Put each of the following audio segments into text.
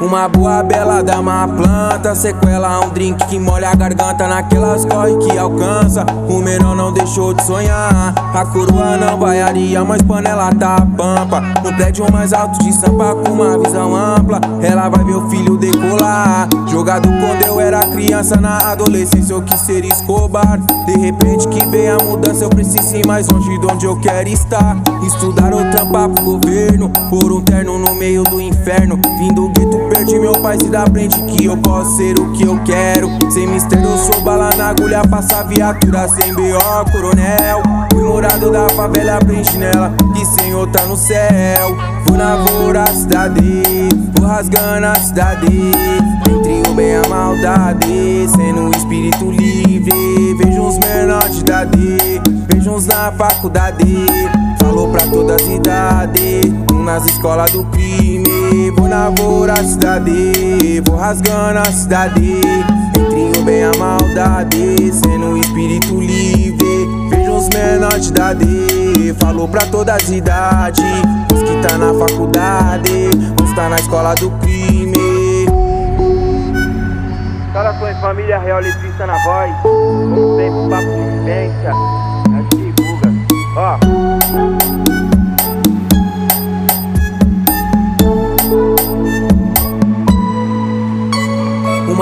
Uma boa bela dama planta, sequela um drink que molha a garganta naquelas corre que alcança. O menor não deixou de sonhar, a coroa não vaiaria, mas panela tá pampa. No prédio mais alto de Sampa com uma visão ampla, ela vai ver o filho decolar. Jogado quando eu era criança, na adolescência eu quis ser escobar. De repente que vem a mudança, eu preciso ir mais longe de onde eu quero estar. Estudar ou trampar pro governo, por um terno no meio do inferno. Vindo do gueto perdi meu pai, se dá frente que eu posso ser o que eu quero. Sem mistério, eu sou bala na agulha, passa viatura sem B.O. Coronel. Fui morado da favela, aprende nela, que Senhor tá no céu. Vou na voracidade, vou rasgando a cidade. Entre o bem e a maldade, sendo um espírito livre. Vejo uns menores de idade, vejo uns na faculdade. Falou pra todas as idades, um nas escolas do crime. Vou na voracidade, vou rasgando a cidade. Entre o bem e a maldade, sendo um espírito livre. Vejo os menores de idade, falou pra todas as idades. Os que tá na faculdade, uns tá na escola do crime. Saudações família real letrista na voz Como sempre, papo de vivência A gente divulga Ó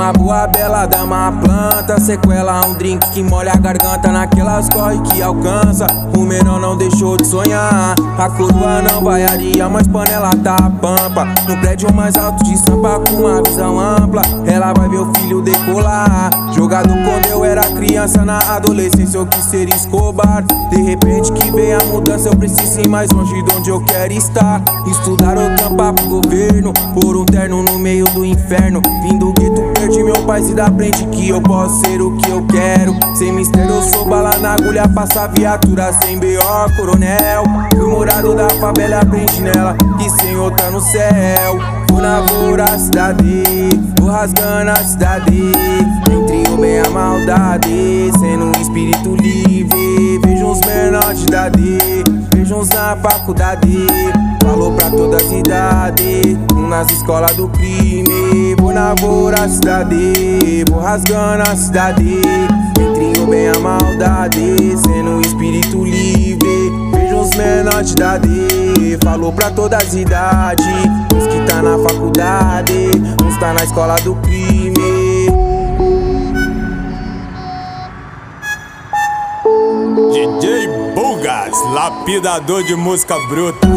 Uma boa bela dama planta, sequela um drink que molha a garganta naquelas corre que alcança. O menor não deixou de sonhar, a coroa não vaiaria, mas panela tá pampa. No prédio mais alto de Sampa com uma visão ampla, ela vai ver o filho decolar. Jogado quando eu era criança, na adolescência eu quis ser escobar. De repente que vem a mudança, eu preciso ir mais longe de onde eu quero estar. Estudar ou trampar pro governo, por um terno no meio do inferno. Vindo gueto perdi meu pai, se dá frente que eu posso ser o que eu quero. Sem mistério, eu sou bala na agulha, passa viatura sem B.O. Coronel. Fui morado da favela, aprendi nela, que Senhor tá no céu. Vou na voracidade, vou rasgando a cidade. Entre o bem e a maldade, sendo um espírito livre. Vejo uns menores de idade, vejo uns na faculdade. Falou pra todas as idades, um nas escolas do crime. Vou na voracidade, vou rasgando a cidade. Entre o bem a maldade, sendo um espírito livre. Vejo os menores de idade, falou pra todas as idades. Uns que tá na faculdade, uns tá na escola do crime. DJ Bugas, lapidador de música bruta.